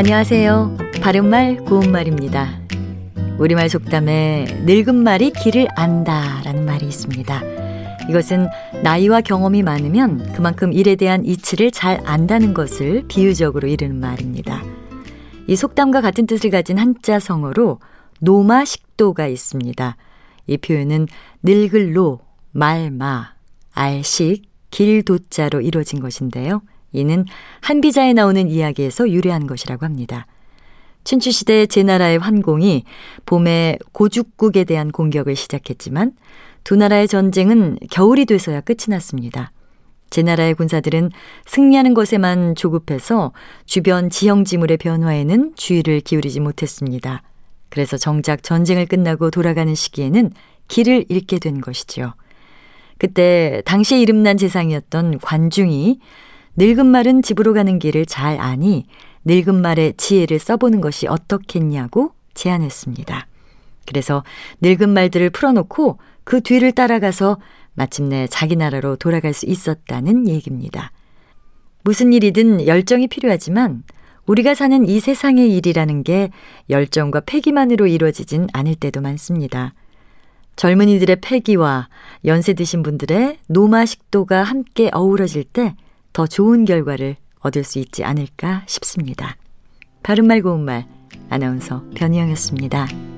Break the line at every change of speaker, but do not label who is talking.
안녕하세요. 바른말 고운말입니다. 우리말 속담에 늙은 말이 길을 안다 라는 말이 있습니다. 이것은 나이와 경험이 많으면 그만큼 일에 대한 이치를 잘 안다는 것을 비유적으로 이르는 말입니다. 이 속담과 같은 뜻을 가진 한자 성어로 노마 식도가 있습니다. 이 표현은 늙을 노, 말마, 알식, 길도자로 이루어진 것인데요. 이는 한비자에 나오는 이야기에서 유래한 것이라고 합니다. 춘추시대 제나라의 환공이 봄에 고죽국에 대한 공격을 시작했지만 두 나라의 전쟁은 겨울이 돼서야 끝이 났습니다. 제나라의 군사들은 승리하는 것에만 조급해서 주변 지형지물의 변화에는 주의를 기울이지 못했습니다. 그래서 정작 전쟁을 끝나고 돌아가는 시기에는 길을 잃게 된 것이지요. 그때 당시에 이름난 재상이었던 관중이 늙은 말은 집으로 가는 길을 잘 아니 늙은 말의 지혜를 써보는 것이 어떻겠냐고 제안했습니다. 그래서 늙은 말들을 풀어놓고 그 뒤를 따라가서 마침내 자기 나라로 돌아갈 수 있었다는 얘기입니다. 무슨 일이든 열정이 필요하지만 우리가 사는 이 세상의 일이라는 게 열정과 패기만으로 이루어지진 않을 때도 많습니다. 젊은이들의 패기와 연세 드신 분들의 노마 식도가 함께 어우러질 때 더 좋은 결과를 얻을 수 있지 않을까 싶습니다. 바른말 고운말 아나운서 변희영이었습니다.